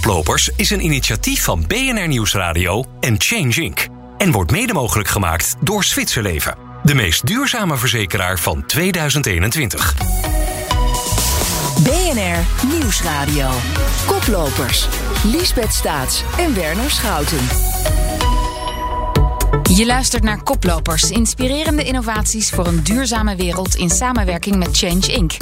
Koplopers is een initiatief van BNR Nieuwsradio en Change Inc. En wordt mede mogelijk gemaakt door Zwitserleven. De meest duurzame verzekeraar van 2021. BNR Nieuwsradio. Koplopers. Liesbeth Staats en Werner Schouten. Je luistert naar Koplopers, inspirerende innovaties voor een duurzame wereld in samenwerking met Change Inc.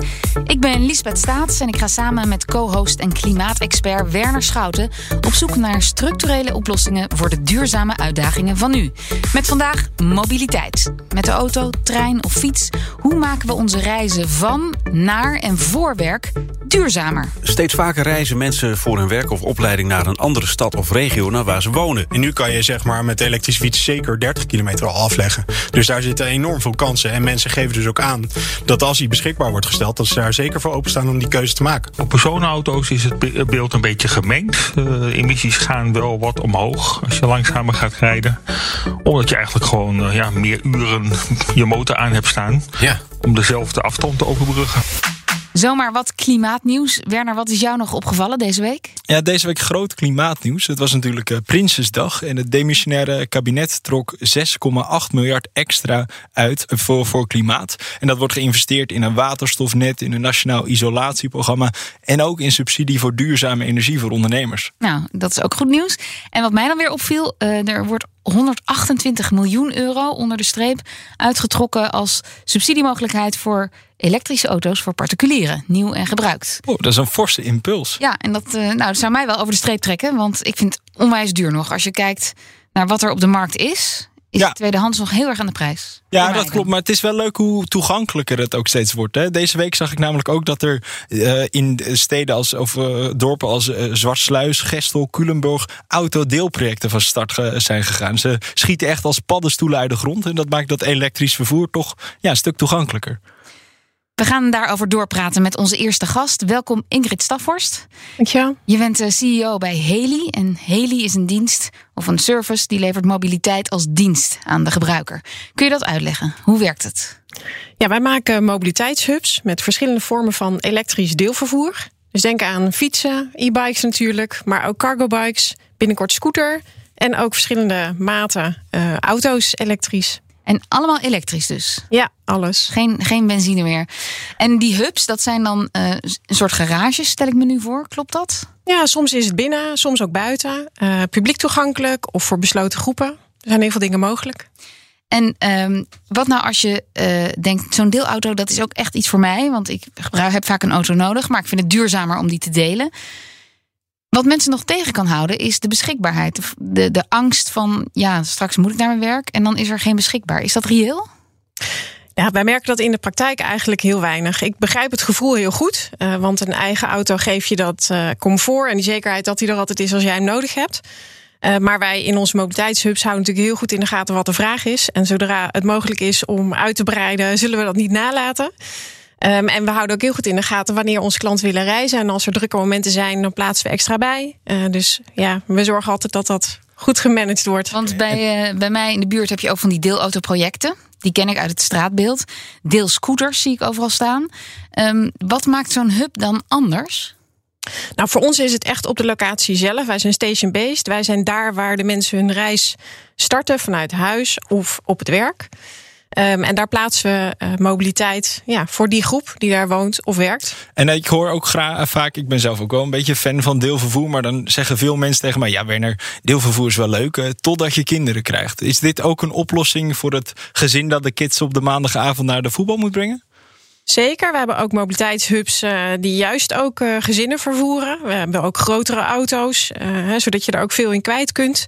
Ik ben Lisbeth Staats en ik ga samen met co-host en klimaatexpert Werner Schouten op zoek naar structurele oplossingen voor de duurzame uitdagingen van nu. Met vandaag mobiliteit. Met de auto, trein of fiets. Hoe maken we onze reizen van, naar en voor werk duurzamer? Steeds vaker reizen mensen voor hun werk of opleiding naar een andere stad of regio naar waar ze wonen. En nu kan je zeg maar met de elektrische fiets zeker 30 kilometer al afleggen. Dus daar zitten enorm veel kansen. En mensen geven dus ook aan dat als die beschikbaar wordt gesteld, dat ze daar zeker voor openstaan om die keuze te maken. Op personenauto's is het beeld een beetje gemengd. Uh, emissies gaan wel wat omhoog als je langzamer gaat rijden. Omdat je eigenlijk gewoon uh, ja, meer uren je motor aan hebt staan. Ja. Om dezelfde afstand te overbruggen. Zomaar wat klimaatnieuws. Werner, wat is jou nog opgevallen deze week? Ja, deze week groot klimaatnieuws. Het was natuurlijk uh, Prinsesdag en het demissionaire kabinet trok 6,8 miljard extra uit voor, voor klimaat. En dat wordt geïnvesteerd in een waterstofnet, in een nationaal isolatieprogramma en ook in subsidie voor duurzame energie voor ondernemers. Nou, dat is ook goed nieuws. En wat mij dan weer opviel, uh, er wordt 128 miljoen euro onder de streep uitgetrokken als subsidiemogelijkheid voor elektrische auto's voor particulieren, nieuw en gebruikt. Oh, dat is een forse impuls. Ja, en dat, uh, nou, dat zou mij wel over de streep trekken, want ik vind het onwijs duur nog. Als je kijkt naar wat er op de markt is, is ja. tweedehands nog heel erg aan de prijs. Ja, dat klopt. Maar het is wel leuk hoe toegankelijker het ook steeds wordt. Hè? Deze week zag ik namelijk ook dat er uh, in steden als, of uh, dorpen als uh, Zwartsluis, Gestel, Culemborg autodeelprojecten van start zijn gegaan. Ze schieten echt als paddenstoelen uit de grond. En dat maakt dat elektrisch vervoer toch ja, een stuk toegankelijker. We gaan daarover doorpraten met onze eerste gast. Welkom Ingrid Staphorst. Dankjewel. Je bent CEO bij Haley. En Haley is een dienst of een service die levert mobiliteit als dienst aan de gebruiker. Kun je dat uitleggen? Hoe werkt het? Ja, wij maken mobiliteitshubs met verschillende vormen van elektrisch deelvervoer. Dus denk aan fietsen, e-bikes natuurlijk, maar ook cargo-bikes, binnenkort scooter en ook verschillende maten uh, auto's elektrisch. En allemaal elektrisch dus? Ja, alles. Geen, geen benzine meer. En die hubs, dat zijn dan uh, een soort garages, stel ik me nu voor. Klopt dat? Ja, soms is het binnen, soms ook buiten. Uh, publiek toegankelijk of voor besloten groepen. Er zijn heel veel dingen mogelijk. En um, wat nou als je uh, denkt, zo'n deelauto, dat is ook echt iets voor mij. Want ik gebruik, heb vaak een auto nodig, maar ik vind het duurzamer om die te delen. Wat mensen nog tegen kan houden is de beschikbaarheid. De, de, angst van, ja, straks moet ik naar mijn werk en dan is er geen beschikbaar. Is dat reëel? Ja, wij merken dat in de praktijk eigenlijk heel weinig. Ik begrijp het gevoel heel goed, uh, want een eigen auto geeft je dat uh, comfort en die zekerheid dat hij er altijd is als jij hem nodig hebt. Uh, maar wij in onze mobiliteitshubs houden natuurlijk heel goed in de gaten wat de vraag is. En zodra het mogelijk is om uit te breiden, zullen we dat niet nalaten. Um, en we houden ook heel goed in de gaten wanneer onze klanten willen reizen. En als er drukke momenten zijn, dan plaatsen we extra bij. Uh, dus ja, we zorgen altijd dat dat goed gemanaged wordt. Want bij, uh, bij mij in de buurt heb je ook van die deelautoprojecten. Die ken ik uit het straatbeeld. Deelscooters zie ik overal staan. Um, wat maakt zo'n hub dan anders? Nou, voor ons is het echt op de locatie zelf. Wij zijn station-based. Wij zijn daar waar de mensen hun reis starten vanuit huis of op het werk. Um, en daar plaatsen we uh, mobiliteit ja, voor die groep die daar woont of werkt. En ik hoor ook graag, vaak, ik ben zelf ook wel een beetje fan van deelvervoer. Maar dan zeggen veel mensen tegen mij: Ja, Werner, deelvervoer is wel leuk. Uh, totdat je kinderen krijgt. Is dit ook een oplossing voor het gezin dat de kids op de maandagavond naar de voetbal moet brengen? Zeker, we hebben ook mobiliteitshubs uh, die juist ook gezinnen vervoeren. We hebben ook grotere auto's, hè, zodat je er ook veel in kwijt kunt.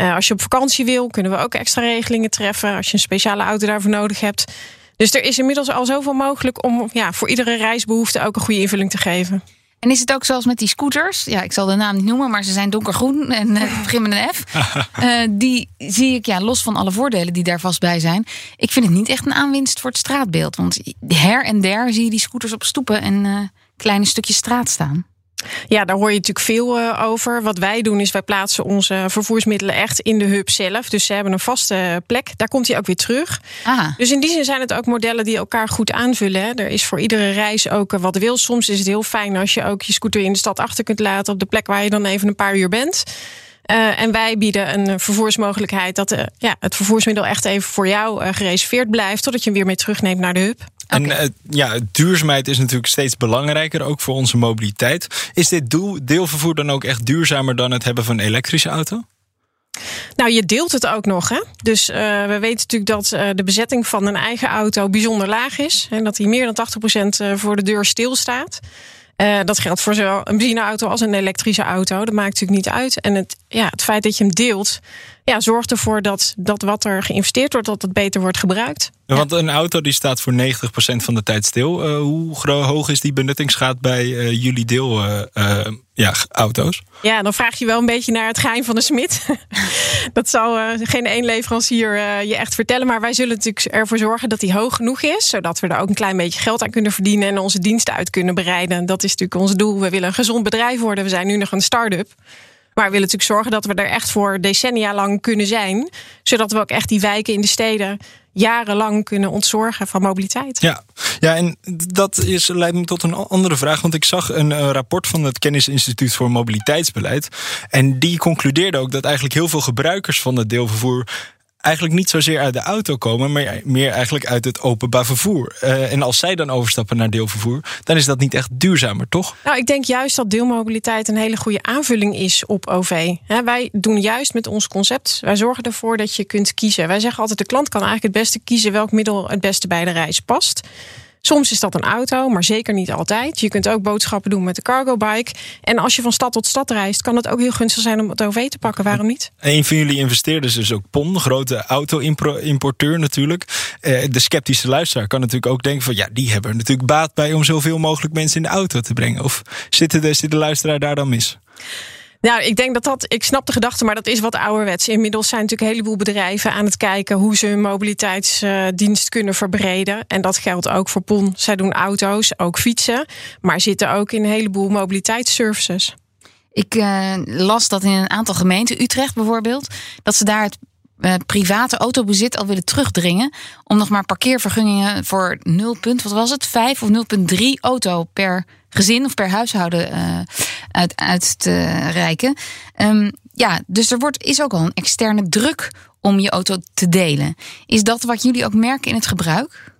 Uh, als je op vakantie wil, kunnen we ook extra regelingen treffen. Als je een speciale auto daarvoor nodig hebt. Dus er is inmiddels al zoveel mogelijk om ja, voor iedere reisbehoefte ook een goede invulling te geven. En is het ook zoals met die scooters? Ja, ik zal de naam niet noemen, maar ze zijn donkergroen en uh, beginnen met een F. Uh, die zie ik, ja, los van alle voordelen die daar vast bij zijn. Ik vind het niet echt een aanwinst voor het straatbeeld. Want her en der zie je die scooters op stoepen en uh, kleine stukjes straat staan. Ja, daar hoor je natuurlijk veel uh, over. Wat wij doen is wij plaatsen onze vervoersmiddelen echt in de hub zelf. Dus ze hebben een vaste plek. Daar komt hij ook weer terug. Ah. Dus in die zin zijn het ook modellen die elkaar goed aanvullen. Hè. Er is voor iedere reis ook uh, wat wil. Soms is het heel fijn als je ook je scooter in de stad achter kunt laten op de plek waar je dan even een paar uur bent. Uh, en wij bieden een vervoersmogelijkheid dat ja, het vervoersmiddel echt even voor jou gereserveerd blijft, totdat je hem weer mee terugneemt naar de hub. En okay. ja, duurzaamheid is natuurlijk steeds belangrijker, ook voor onze mobiliteit. Is dit doel, deelvervoer dan ook echt duurzamer dan het hebben van een elektrische auto? Nou, je deelt het ook nog. Hè? Dus uh, we weten natuurlijk dat uh, de bezetting van een eigen auto bijzonder laag is. En dat die meer dan 80% voor de deur stilstaat. Uh, dat geldt voor zowel een benzineauto als een elektrische auto. Dat maakt natuurlijk niet uit. En het, ja, het feit dat je hem deelt, ja, zorgt ervoor dat, dat wat er geïnvesteerd wordt, dat het beter wordt gebruikt. Want een auto die staat voor 90% van de tijd stil. Uh, hoe hoog is die benuttingsgraad bij uh, jullie deel ja, auto's? Ja, dan vraag je wel een beetje naar het geheim van de smid. dat zal geen één leverancier je echt vertellen. Maar wij zullen natuurlijk ervoor zorgen dat die hoog genoeg is. Zodat we er ook een klein beetje geld aan kunnen verdienen. En onze diensten uit kunnen bereiden. Dat is natuurlijk ons doel. We willen een gezond bedrijf worden. We zijn nu nog een start-up. Maar we willen natuurlijk zorgen dat we er echt voor decennia lang kunnen zijn. Zodat we ook echt die wijken in de steden jarenlang kunnen ontzorgen van mobiliteit. Ja, ja en dat is, leidt me tot een andere vraag. Want ik zag een uh, rapport van het Kennisinstituut voor Mobiliteitsbeleid. En die concludeerde ook dat eigenlijk heel veel gebruikers van het deelvervoer eigenlijk niet zozeer uit de auto komen, maar meer eigenlijk uit het openbaar vervoer. Uh, en als zij dan overstappen naar deelvervoer, dan is dat niet echt duurzamer, toch? Nou, ik denk juist dat deelmobiliteit een hele goede aanvulling is op OV. Wij doen juist met ons concept, wij zorgen ervoor dat je kunt kiezen. Wij zeggen altijd, de klant kan eigenlijk het beste kiezen welk middel het beste bij de reis past. Soms is dat een auto, maar zeker niet altijd. Je kunt ook boodschappen doen met de cargo bike. En als je van stad tot stad reist, kan het ook heel gunstig zijn om het OV te pakken. Waarom niet? Een van jullie investeerders is ook PON, grote auto-importeur natuurlijk. De sceptische luisteraar kan natuurlijk ook denken van ja, die hebben natuurlijk baat bij om zoveel mogelijk mensen in de auto te brengen. Of zit de, zit de luisteraar daar dan mis? Nou, ik denk dat dat, ik snap de gedachte, maar dat is wat ouderwets. Inmiddels zijn natuurlijk een heleboel bedrijven aan het kijken hoe ze hun mobiliteitsdienst kunnen verbreden. En dat geldt ook voor PON. Zij doen auto's, ook fietsen, maar zitten ook in een heleboel mobiliteitsservices. Ik uh, las dat in een aantal gemeenten, Utrecht bijvoorbeeld, dat ze daar het uh, private autobezit al willen terugdringen. Om nog maar parkeervergunningen voor 0, wat was het? 5 of 0,3 auto per gezin of per huishouden uh, uit, uit te reiken. Um, ja, dus er wordt, is ook al een externe druk om je auto te delen. Is dat wat jullie ook merken in het gebruik?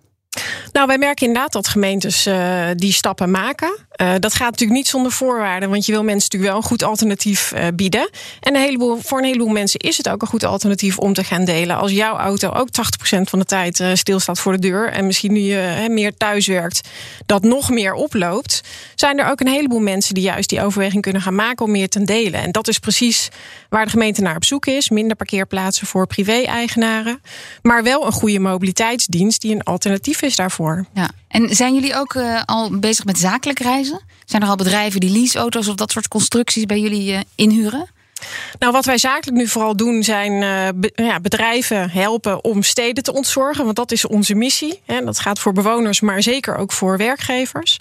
Nou, wij merken inderdaad dat gemeentes uh, die stappen maken. Uh, dat gaat natuurlijk niet zonder voorwaarden, want je wil mensen natuurlijk wel een goed alternatief uh, bieden. En een heleboel, voor een heleboel mensen is het ook een goed alternatief om te gaan delen. Als jouw auto ook 80% van de tijd stilstaat voor de deur en misschien nu je meer thuis werkt, dat nog meer oploopt, zijn er ook een heleboel mensen die juist die overweging kunnen gaan maken om meer te delen. En dat is precies waar de gemeente naar op zoek is. Minder parkeerplaatsen voor privé-eigenaren, maar wel een goede mobiliteitsdienst die een alternatief is daarvoor. Ja. En zijn jullie ook uh, al bezig met zakelijk reizen? Zijn er al bedrijven die leaseauto's of dat soort constructies bij jullie uh, inhuren? Nou, wat wij zakelijk nu vooral doen, zijn be ja, bedrijven helpen om steden te ontzorgen. Want dat is onze missie. Dat gaat voor bewoners, maar zeker ook voor werkgevers.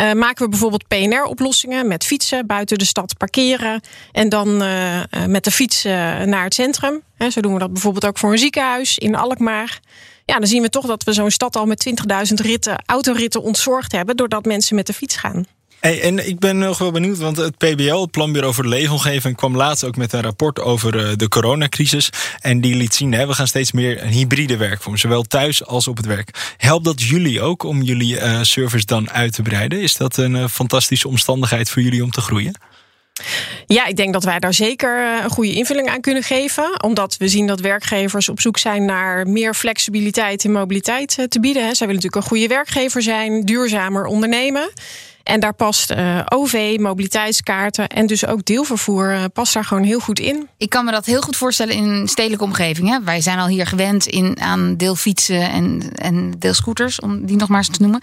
Uh, maken we bijvoorbeeld PNR-oplossingen met fietsen buiten de stad parkeren en dan met de fiets naar het centrum. Zo doen we dat bijvoorbeeld ook voor een ziekenhuis in Alkmaar. Ja, dan zien we toch dat we zo'n stad al met 20.000 ritten, autoritten ontzorgd hebben doordat mensen met de fiets gaan. Hey, en ik ben nog wel benieuwd, want het PBL, het Planbureau voor de Leefomgeving, kwam laatst ook met een rapport over de coronacrisis. En die liet zien, hè, we gaan steeds meer een hybride werkvorm, zowel thuis als op het werk. Helpt dat jullie ook om jullie uh, service dan uit te breiden? Is dat een uh, fantastische omstandigheid voor jullie om te groeien? Ja, ik denk dat wij daar zeker een goede invulling aan kunnen geven. Omdat we zien dat werkgevers op zoek zijn naar meer flexibiliteit in mobiliteit te bieden. Zij willen natuurlijk een goede werkgever zijn, duurzamer ondernemen. En daar past uh, OV, mobiliteitskaarten en dus ook deelvervoer uh, past daar gewoon heel goed in. Ik kan me dat heel goed voorstellen in stedelijke omgeving. Hè? Wij zijn al hier gewend in, aan deelfietsen en, en deelscooters, om die nog maar eens te noemen.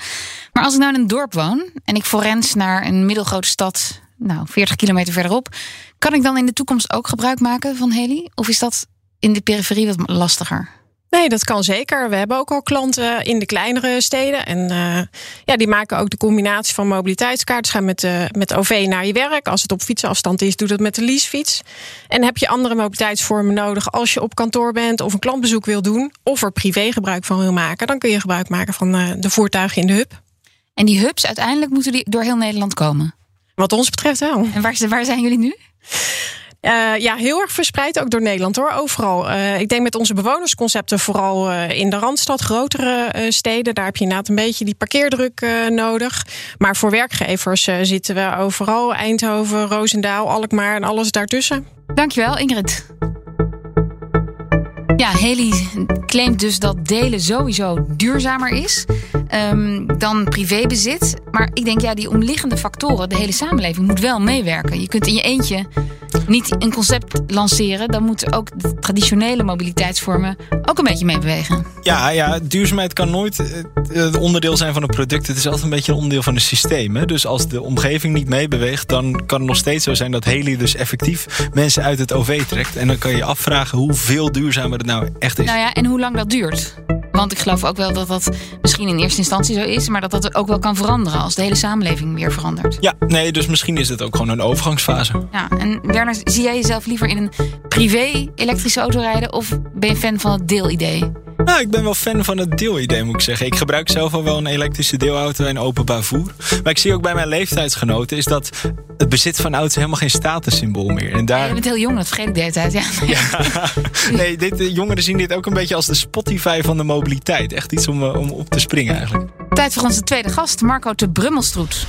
Maar als ik nou in een dorp woon en ik forens naar een middelgrote stad, nou 40 kilometer verderop, kan ik dan in de toekomst ook gebruik maken van heli? Of is dat in de periferie wat lastiger? Nee, dat kan zeker. We hebben ook al klanten in de kleinere steden. En uh, ja, die maken ook de combinatie van mobiliteitskaart. Dus gaan met, uh, met OV naar je werk. Als het op fietsafstand is, doe dat met de leasefiets. En heb je andere mobiliteitsvormen nodig als je op kantoor bent of een klantbezoek wil doen. Of er privé gebruik van wil maken. Dan kun je gebruik maken van uh, de voertuigen in de hub. En die hubs, uiteindelijk moeten die door heel Nederland komen? Wat ons betreft wel. En waar, waar zijn jullie nu? Uh, ja, heel erg verspreid ook door Nederland hoor. Overal. Uh, ik denk met onze bewonersconcepten vooral uh, in de Randstad, grotere steden. Daar heb je inderdaad een beetje die parkeerdruk nodig. Maar voor werkgevers zitten we overal. Eindhoven, Roosendaal, Alkmaar en alles daartussen. Dankjewel Ingrid. Ja, Haley claimt dus dat delen sowieso duurzamer is um, dan privébezit. Maar ik denk, ja, die omliggende factoren, de hele samenleving moet wel meewerken. Je kunt in je eentje niet een concept lanceren, dan moeten ook de traditionele mobiliteitsvormen ook een beetje meebewegen. Ja, ja, duurzaamheid kan nooit het onderdeel zijn van een product. Het is altijd een beetje een onderdeel van een systeem. Hè? Dus als de omgeving niet meebeweegt, dan kan het nog steeds zo zijn dat Haley dus effectief mensen uit het OV trekt. En dan kan je je afvragen hoeveel duurzamer het nou echt is. Nou ja, en hoe lang dat duurt. Want ik geloof ook wel dat dat misschien in eerste instantie zo is, maar dat dat ook wel kan veranderen als de hele samenleving weer verandert. Ja, nee, dus misschien is het ook gewoon een overgangsfase. Ja, en Werner, zie jij jezelf liever in een privé elektrische auto rijden of ben je fan van het deelidee? Nou, ik ben wel fan van het deelidee, moet ik zeggen. Ik gebruik zelf al wel een elektrische deelauto en openbaar voer. Maar ik zie ook bij mijn leeftijdsgenoten is dat het bezit van auto's helemaal geen statussymbool meer. En daar... Ja, je bent heel jong, dat vergeet ik de hele tijd. Ja. ja. nee, dit, de jongeren zien dit ook een beetje als de Spotify van de mobiliteit. Echt iets om, om op te springen eigenlijk. Tijd voor onze tweede gast, Marco de Brummelstroet.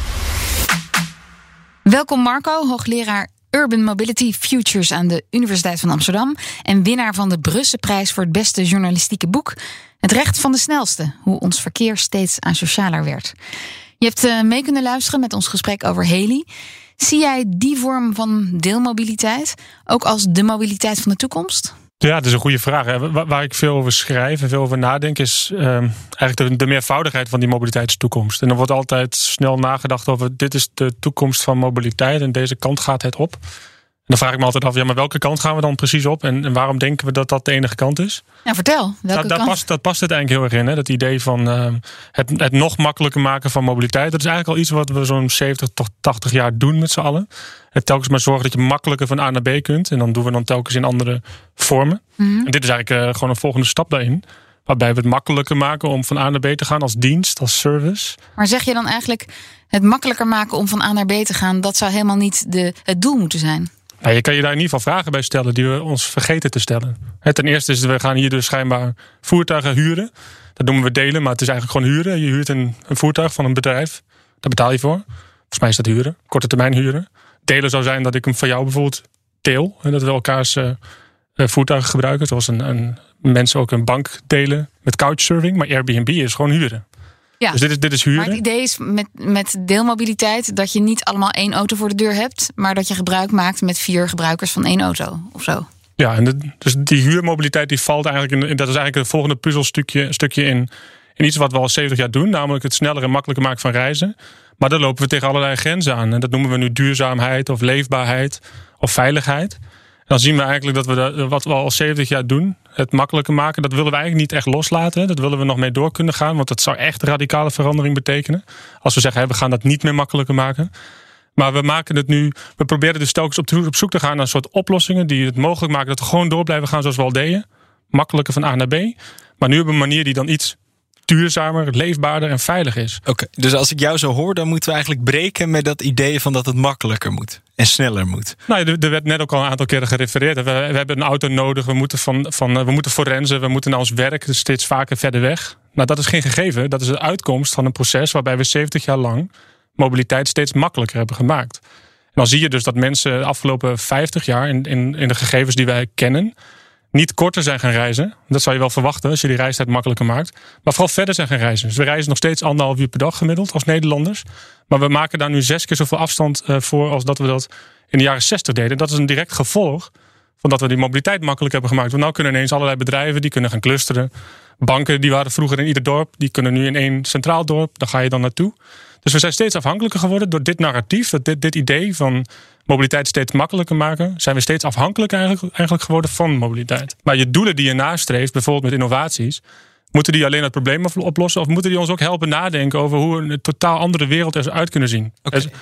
Welkom Marco, hoogleraar Urban Mobility Futures aan de Universiteit van Amsterdam en winnaar van de Brusselprijs voor het beste journalistieke boek Het Recht van de Snelste: hoe ons verkeer steeds asocialer werd. Je hebt uh, mee kunnen luisteren met ons gesprek over Haley. Zie jij die vorm van deelmobiliteit ook als de mobiliteit van de toekomst? Ja, dat is een goede vraag. Waar, ik veel over schrijf en veel over nadenk, is uh, eigenlijk de, de, meervoudigheid van die mobiliteitstoekomst. En er wordt altijd snel nagedacht over: dit is de toekomst van mobiliteit en deze kant gaat het op. Dan vraag ik me altijd af: ja, maar welke kant gaan we dan precies op? En, en waarom denken we dat dat de enige kant is? Ja, vertel. Welke dat, Past, dat past het eigenlijk heel erg in. Hè? Dat idee van uh, het, het nog makkelijker maken van mobiliteit. Dat is eigenlijk al iets wat we zo'n 70 tot 80 jaar doen met z'n allen. Het telkens maar zorgen dat je makkelijker van A naar B kunt. En dan doen we dan telkens in andere vormen. Mm -hmm. En dit is eigenlijk uh, gewoon een volgende stap daarin. Waarbij we het makkelijker maken om van A naar B te gaan als dienst, als service. Maar zeg je dan eigenlijk het makkelijker maken om van A naar B te gaan, dat zou helemaal niet de, het doel moeten zijn? Nou, je kan je daar in ieder geval vragen bij stellen die we ons vergeten te stellen. Ten eerste is we gaan hier dus schijnbaar voertuigen huren. Dat noemen we delen, maar het is eigenlijk gewoon huren. Je huurt een, een voertuig van een bedrijf. Daar betaal je voor. Volgens mij is dat huren. Korte termijn huren. Delen zou zijn dat ik hem van jou bijvoorbeeld deel. En dat we elkaars uh, voertuigen gebruiken. Zoals een, een, mensen ook een bank delen met couchsurfing. Maar Airbnb is gewoon huren. Ja. Dus dit is, dit is huren. Maar het idee is met, met deelmobiliteit dat je niet allemaal één auto voor de deur hebt, maar dat je gebruik maakt met vier gebruikers van één auto of zo. Ja, en de, dus die huurmobiliteit die valt eigenlijk in, dat is eigenlijk het volgende puzzelstukje stukje in, in iets wat we al 70 jaar doen, namelijk het sneller en makkelijker maken van reizen. Maar daar lopen we tegen allerlei grenzen aan. En dat noemen we nu duurzaamheid of leefbaarheid of veiligheid dan zien we eigenlijk dat we dat, wat we al 70 jaar doen, het makkelijker maken, dat willen we eigenlijk niet echt loslaten. Dat willen we nog mee door kunnen gaan, want dat zou echt radicale verandering betekenen. Als we zeggen, we gaan dat niet meer makkelijker maken. Maar we maken het nu, we proberen dus telkens op, op zoek te gaan naar een soort oplossingen die het mogelijk maken dat we gewoon door blijven gaan zoals we al deden. Makkelijker van A naar B. Maar nu op een manier die dan iets duurzamer, leefbaarder en veilig is. Oké, dus als ik jou zo hoor, dan moeten we eigenlijk breken met dat idee van dat het makkelijker moet en sneller moet. Nou, er, werd net ook al een aantal keren gerefereerd. We, we hebben een auto nodig, we moeten, van, van, we moeten forensen, we moeten naar ons werk steeds vaker verder weg. Nou, dat is geen gegeven. Dat is de uitkomst van een proces waarbij we 70 jaar lang mobiliteit steeds makkelijker hebben gemaakt. En dan zie je dus dat mensen de afgelopen 50 jaar in, in, in de gegevens die wij kennen, niet korter zijn gaan reizen. Dat zou je wel verwachten als je die reistijd makkelijker maakt. Maar vooral verder zijn gaan reizen. Dus we reizen nog steeds anderhalf uur per dag gemiddeld als Nederlanders. Maar we maken daar nu zes keer zoveel afstand eh, voor als dat we dat in de jaren 60 deden. Dat is een direct gevolg van dat we die mobiliteit makkelijk hebben gemaakt. Want nu kunnen ineens allerlei bedrijven die kunnen gaan clusteren. Banken die waren vroeger in ieder dorp, die kunnen nu in één centraal dorp. Daar ga je dan naartoe. Dus we zijn steeds afhankelijker geworden door dit narratief, dat dit, dit idee van mobiliteit steeds makkelijker maken. Zijn we steeds afhankelijker eigenlijk, eigenlijk geworden van mobiliteit. Maar je doelen die je nastreeft, bijvoorbeeld met innovaties, Moeten die alleen het probleem oplossen? Of moeten die ons ook helpen nadenken over hoe een totaal andere wereld er zou uit kunnen zien?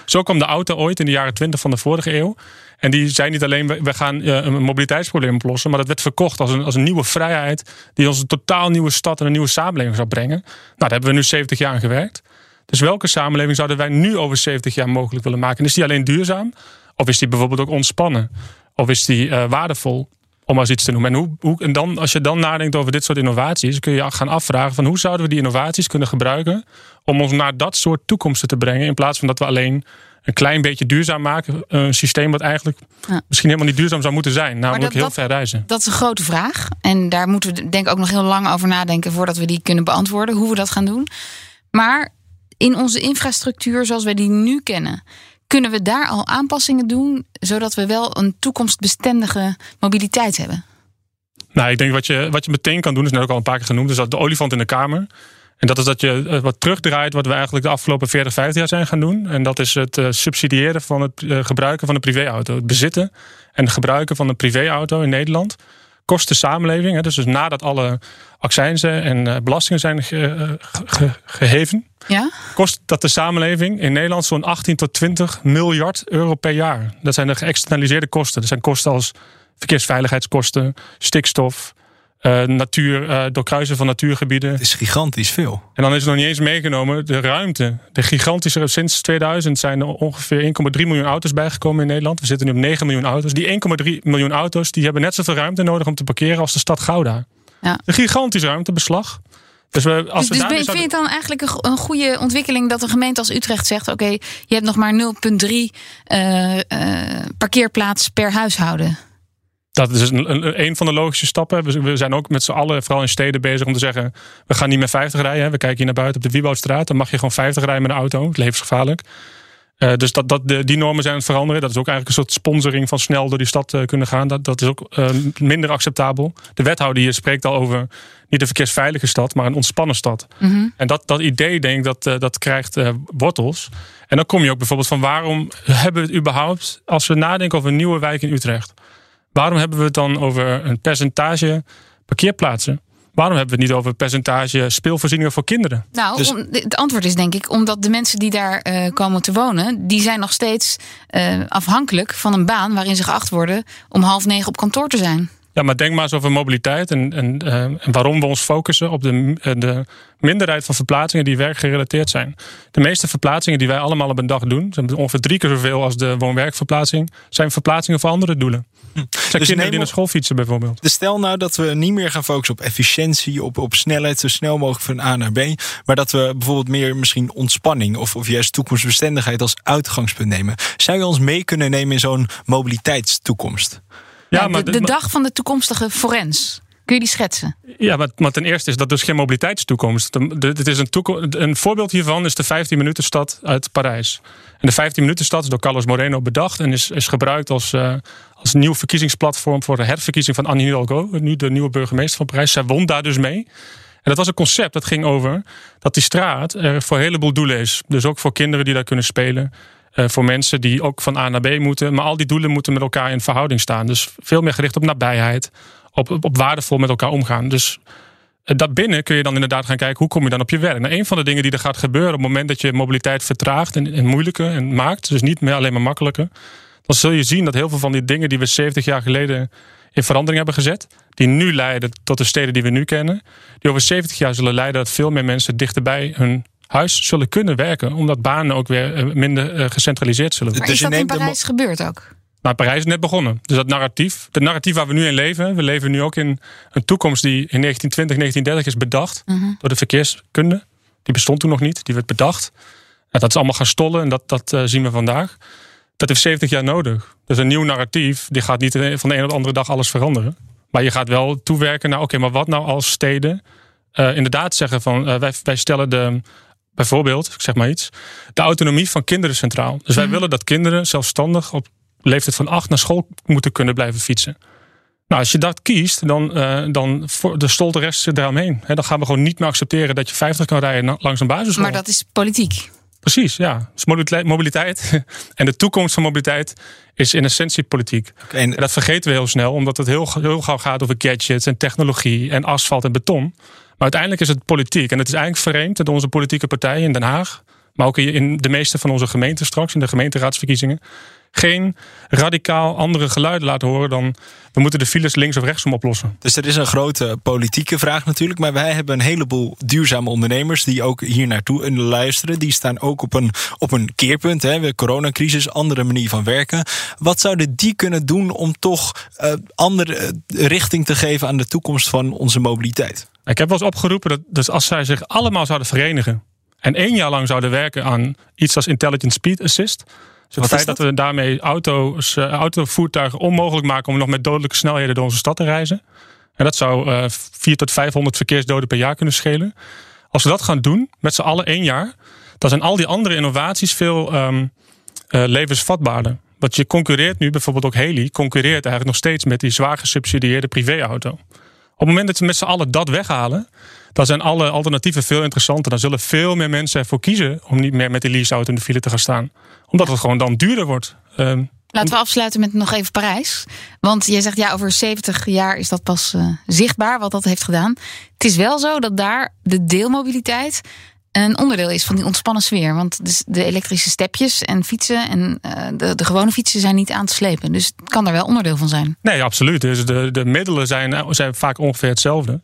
Zo kwam de auto ooit in de jaren 20 van de vorige eeuw. En die zei niet alleen, we gaan eh, een mobiliteitsprobleem oplossen. Maar dat werd verkocht als een, als een nieuwe vrijheid. Die ons een totaal nieuwe stad en een nieuwe samenleving zou brengen. Nou, daar hebben we nu 70 jaar aan gewerkt. Dus welke samenleving zouden wij nu over 70 jaar mogelijk willen maken? En is die alleen duurzaam? Of is die bijvoorbeeld ook ontspannen? Of is die uh, waardevol? Om eens iets te noemen. En, hoe, hoe, en dan, als je dan nadenkt over dit soort innovaties, kun je gaan afvragen van hoe zouden we die innovaties kunnen gebruiken om ons naar dat soort toekomsten te brengen. In plaats van dat we alleen een klein beetje duurzaam maken. Een systeem wat eigenlijk misschien helemaal niet duurzaam zou moeten zijn. Namelijk dat, heel ver reizen. Dat is een grote vraag. En daar moeten we denk ik ook nog heel lang over nadenken voordat we die kunnen beantwoorden. Hoe we dat gaan doen. Maar in onze infrastructuur zoals wij die nu kennen, kunnen we daar al aanpassingen doen, zodat we wel een toekomstbestendige mobiliteit hebben? Nou, ik denk wat je, wat je meteen kan doen, is net ook al een paar keer genoemd, is dat de olifant in de kamer. En dat is dat je eh, wat terugdraait wat we eigenlijk de afgelopen 40, 50 jaar zijn gaan doen. En dat is het uh, subsidiëren van het uh, gebruiken van een privéauto. Het bezitten en gebruiken van een privéauto in Nederland kost de samenleving. Hè, dus, dus nadat alle accijnzen en belastingen zijn geheven, ja? kost dat de samenleving in Nederland zo'n 18 tot 20 miljard euro per jaar. Dat zijn de geëxternaliseerde kosten. Dat zijn kosten als verkeersveiligheidskosten, stikstof, uh, natuur, uh, doorkruisen van natuurgebieden. Het is gigantisch veel. En dan is er nog niet eens meegenomen de ruimte. De gigantische, sinds 2000 zijn er ongeveer 1,3 miljoen auto's bijgekomen in Nederland. We zitten nu op 9 miljoen auto's. Die 1,3 miljoen auto's die hebben net zoveel ruimte nodig om te parkeren als de stad Gouda. Ja. Een gigantisch ruimtebeslag. Dus, we, als dus, we dus vind je het dan eigenlijk een, goede ontwikkeling dat een gemeente als Utrecht zegt: Oké, je hebt nog maar 0,3 uh, uh, parkeerplaats per huishouden? Dat is een, een, van de logische stappen. We zijn ook met z'n allen, vooral in steden, bezig om te zeggen: we gaan niet meer 50 rijden. We kijken hier naar buiten op de Wieboudstraat. Dan mag je gewoon 50 rijden met een auto. Levensgevaarlijk. Uh, dus dat, dat, de, die normen zijn aan het veranderen. Dat is ook eigenlijk een soort sponsoring van snel door die stad uh, kunnen gaan. Dat, dat is ook uh, minder acceptabel. De wethouder hier spreekt al over niet een verkeersveilige stad, maar een ontspannen stad. Mm -hmm. En dat, dat idee, denk ik, dat, dat krijgt wortels. En dan kom je ook bijvoorbeeld van waarom hebben we het überhaupt, als we nadenken over een nieuwe wijk in Utrecht, waarom hebben we het dan over een percentage parkeerplaatsen? Waarom hebben we het niet over percentage speelvoorzieningen voor kinderen? Nou, dus... om, het antwoord is denk ik omdat de mensen die daar uh, komen te wonen, die zijn nog steeds uh, afhankelijk van een baan waarin ze geacht worden om half negen op kantoor te zijn. Ja, maar denk maar eens over mobiliteit en, en, uh, en waarom we ons focussen op de, de minderheid van verplaatsingen die werkgerelateerd zijn. De meeste verplaatsingen die wij allemaal op een dag doen, zijn ongeveer drie keer zoveel als de woon-werkverplaatsing, zijn verplaatsingen voor andere doelen. Hm. Zijn dus kinderen die naar school fietsen bijvoorbeeld. Dus stel nou dat we niet meer gaan focussen op efficiëntie, op, op snelheid, zo snel mogelijk van A naar B. Maar dat we bijvoorbeeld meer misschien ontspanning of, of juist toekomstbestendigheid als uitgangspunt nemen. Zou je ons mee kunnen nemen in zo'n mobiliteitstoekomst? Ja, maar de, de dag van de toekomstige forens. Kun je die schetsen? Ja, maar, maar ten eerste is dat dus geen mobiliteitstoekomst. Het is een, een voorbeeld hiervan is de 15 minuten stad uit Parijs. En de 15 minuten stad is door Carlos Moreno bedacht en is, is gebruikt als, uh, als nieuw verkiezingsplatform voor de herverkiezing van Anne Hidalgo, nu de nieuwe burgemeester van Parijs. Zij won daar dus mee. En dat was een concept dat ging over dat die straat er voor een heleboel doelen is. Dus ook voor kinderen die daar kunnen spelen. Uh, voor mensen die ook van A naar B moeten. Maar al die doelen moeten met elkaar in verhouding staan. Dus veel meer gericht op nabijheid op, op waardevol met elkaar omgaan. Dus eh, daarbinnen kun je dan inderdaad gaan kijken hoe kom je dan op je werk. Nou, een van de dingen die er gaat gebeuren op het moment dat je mobiliteit vertraagt en, en moeilijker en maakt, dus niet meer alleen maar makkelijker, dan zul je zien dat heel veel van die dingen die we 70 jaar geleden in verandering hebben gezet, die nu leiden tot de steden die we nu kennen, die over 70 jaar zullen leiden dat veel meer mensen dichterbij hun huis zullen kunnen werken, omdat banen ook weer eh, minder eh, gecentraliseerd zullen worden. Maar is dat in Parijs gebeurd ook? Nou, Parijs is net begonnen. Dus dat narratief, het narratief waar we nu in leven, we leven nu ook in een toekomst die in 1920, 1930 is bedacht Mhm. door de verkeerskunde. Die bestond toen nog niet, die werd bedacht. Nou, dat is allemaal gaan stollen en dat, dat uh, zien we vandaag. Dat heeft 70 jaar nodig. Dus een nieuw narratief, die gaat niet van de een op de andere dag alles veranderen. Maar je gaat wel toewerken naar, oké, maar wat nou als steden uh, inderdaad zeggen van, uh, wij, wij stellen de, bijvoorbeeld, ik zeg maar iets, de autonomie van kinderen centraal. Dus wij Mhm. willen dat kinderen zelfstandig op leeftijd van acht naar school moeten kunnen blijven fietsen. Nou, als je dat kiest, dan, uh, dan voor de stolt de rest eromheen. He, dan gaan we gewoon niet meer accepteren dat je 50 kan rijden langs een basisschool. Maar dat is politiek. Precies, ja. Dus mobiliteit, mobiliteit en de toekomst van mobiliteit is in essentie politiek. En, En dat vergeten we heel snel, omdat het heel, heel gauw gaat over gadgets en technologie en asfalt en beton. Maar uiteindelijk is het politiek. En het is eigenlijk vreemd dat onze politieke partijen in Den Haag, maar ook in de meeste van onze gemeenten straks, in de gemeenteraadsverkiezingen, geen radicaal andere geluiden laten horen dan we moeten de files links of rechtsom oplossen. Dus er is een grote politieke vraag natuurlijk. Maar wij hebben een heleboel duurzame ondernemers die ook hier naartoe luisteren. Die staan ook op een, op een keerpunt. Hè. We coronacrisis, andere manier van werken. Wat zouden die kunnen doen om toch uh, andere eh, richting te geven aan de toekomst van onze mobiliteit? Ik heb wel eens opgeroepen dat dus als zij zich allemaal zouden verenigen en één jaar lang zouden werken aan iets als Intelligent Speed Assist. Dus het feit dat? dat? we daarmee auto's, uh, autovoertuigen onmogelijk maken om nog met dodelijke snelheden door onze stad te reizen. En dat zou uh, 4 tot 500 verkeersdoden per jaar kunnen schelen. Als we dat gaan doen, met z'n allen één jaar, dan zijn al die andere innovaties veel um, uh, levensvatbaarder. Want je concurreert nu, bijvoorbeeld ook Haley, concurreert eigenlijk nog steeds met die zwaar gesubsidieerde privéauto. Op het moment dat we met z'n allen dat weghalen, dan zijn alle alternatieven veel interessanter. Dan zullen veel meer mensen ervoor kiezen om niet meer met die leaseauto in de file te gaan staan. Omdat het gewoon dan duurder wordt. Um, Laten we afsluiten met nog even Parijs. Want jij zegt ja, over 70 jaar is dat pas uh, zichtbaar wat dat heeft gedaan. Het is wel zo dat daar de deelmobiliteit een onderdeel is van die ontspannen sfeer. Want de elektrische stepjes en fietsen en uh, de, de, gewone fietsen zijn niet aan te slepen. Dus het kan er wel onderdeel van zijn. Nee, absoluut. Dus de, de middelen zijn, zijn vaak ongeveer hetzelfde.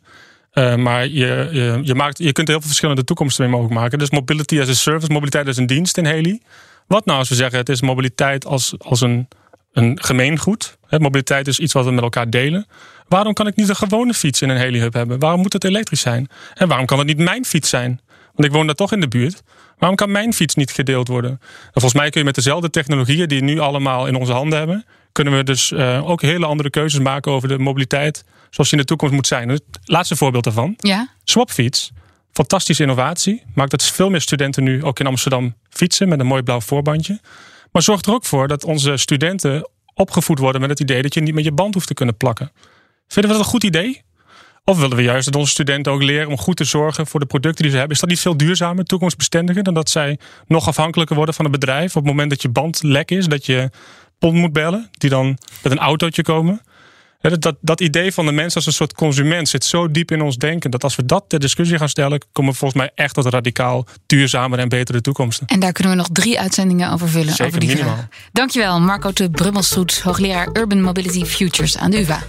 Uh, maar je, je, je, maakt, je kunt heel veel verschillende toekomsten mee mogelijk maken. Dus mobility as a service, mobiliteit als een dienst in Heli. Wat nou als we zeggen het is mobiliteit als, als een, een gemeengoed? Mobiliteit is iets wat we met elkaar delen. Waarom kan ik niet een gewone fiets in een Heli-hub hebben? Waarom moet het elektrisch zijn? En waarom kan het niet mijn fiets zijn? Want ik woon daar toch in de buurt. Waarom kan mijn fiets niet gedeeld worden? En volgens mij kun je met dezelfde technologieën die we nu allemaal in onze handen hebben, kunnen we dus uh, ook hele andere keuzes maken over de mobiliteit zoals die in de toekomst moet zijn. Het laatste voorbeeld daarvan. Ja. Swapfiets. Fantastische innovatie. Maakt dat veel meer studenten nu ook in Amsterdam fietsen met een mooi blauw voorbandje. Maar zorgt er ook voor dat onze studenten opgevoed worden met het idee dat je niet met je band hoeft te kunnen plakken. Vinden we dat een goed idee? Of willen we juist dat onze studenten ook leren om goed te zorgen voor de producten die ze hebben? Is dat niet veel duurzamer, toekomstbestendiger, dan dat zij nog afhankelijker worden van het bedrijf? Op het moment dat je band lek is, dat je pond moet bellen, die dan met een autootje komen. Dat, dat, dat, idee van de mens als een soort consument zit zo diep in ons denken. Dat als we dat ter discussie gaan stellen, komen we volgens mij echt tot radicaal duurzamere en betere toekomsten. En daar kunnen we nog drie uitzendingen over vullen. Zeker, over die minimaal. vraag. Dankjewel, Marco de Brummelstroet, hoogleraar Urban Mobility Futures aan de UvA.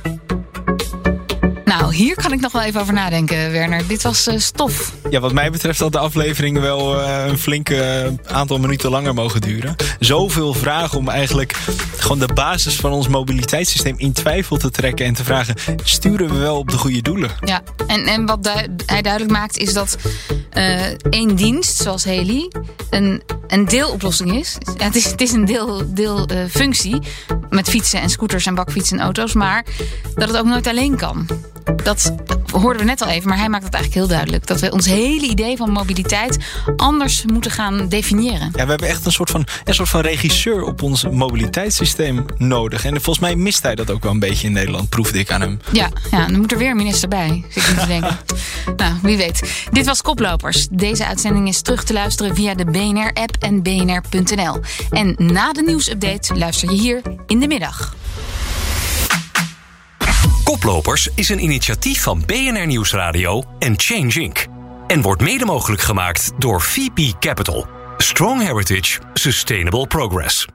Nou, hier kan ik nog wel even over nadenken, Werner. Dit was uh, stof. Ja, wat mij betreft had de aflevering wel uh, een flinke uh, aantal minuten langer mogen duren. Zoveel vragen om eigenlijk gewoon de basis van ons mobiliteitssysteem in twijfel te trekken en te vragen: sturen we wel op de goede doelen? Ja, en, en wat du hij duidelijk maakt is dat één dienst, zoals Heli, een, een deeloplossing is. Ja, het is. Het is een deel, deel functie met fietsen en scooters en bakfietsen en auto's, maar dat het ook nooit alleen kan. Dat hoorden we net al even, maar hij maakt het eigenlijk heel duidelijk. Dat we ons hele idee van mobiliteit anders moeten gaan definiëren. Ja, we hebben echt een soort van, een soort van regisseur op ons mobiliteitssysteem nodig. En volgens mij mist hij dat ook wel een beetje in Nederland, proefde ik aan hem. Ja, ja dan moet er weer een minister bij, zit ik te denken. nou, wie weet. Dit was Koplopers. Deze uitzending is terug te luisteren via de BNR-app en bnr.nl. En na de nieuwsupdate luister je hier in de middag. Koplopers is een initiatief van BNR Nieuwsradio en Change Inc. En wordt mede mogelijk gemaakt door VP Capital. Strong Heritage Sustainable Progress.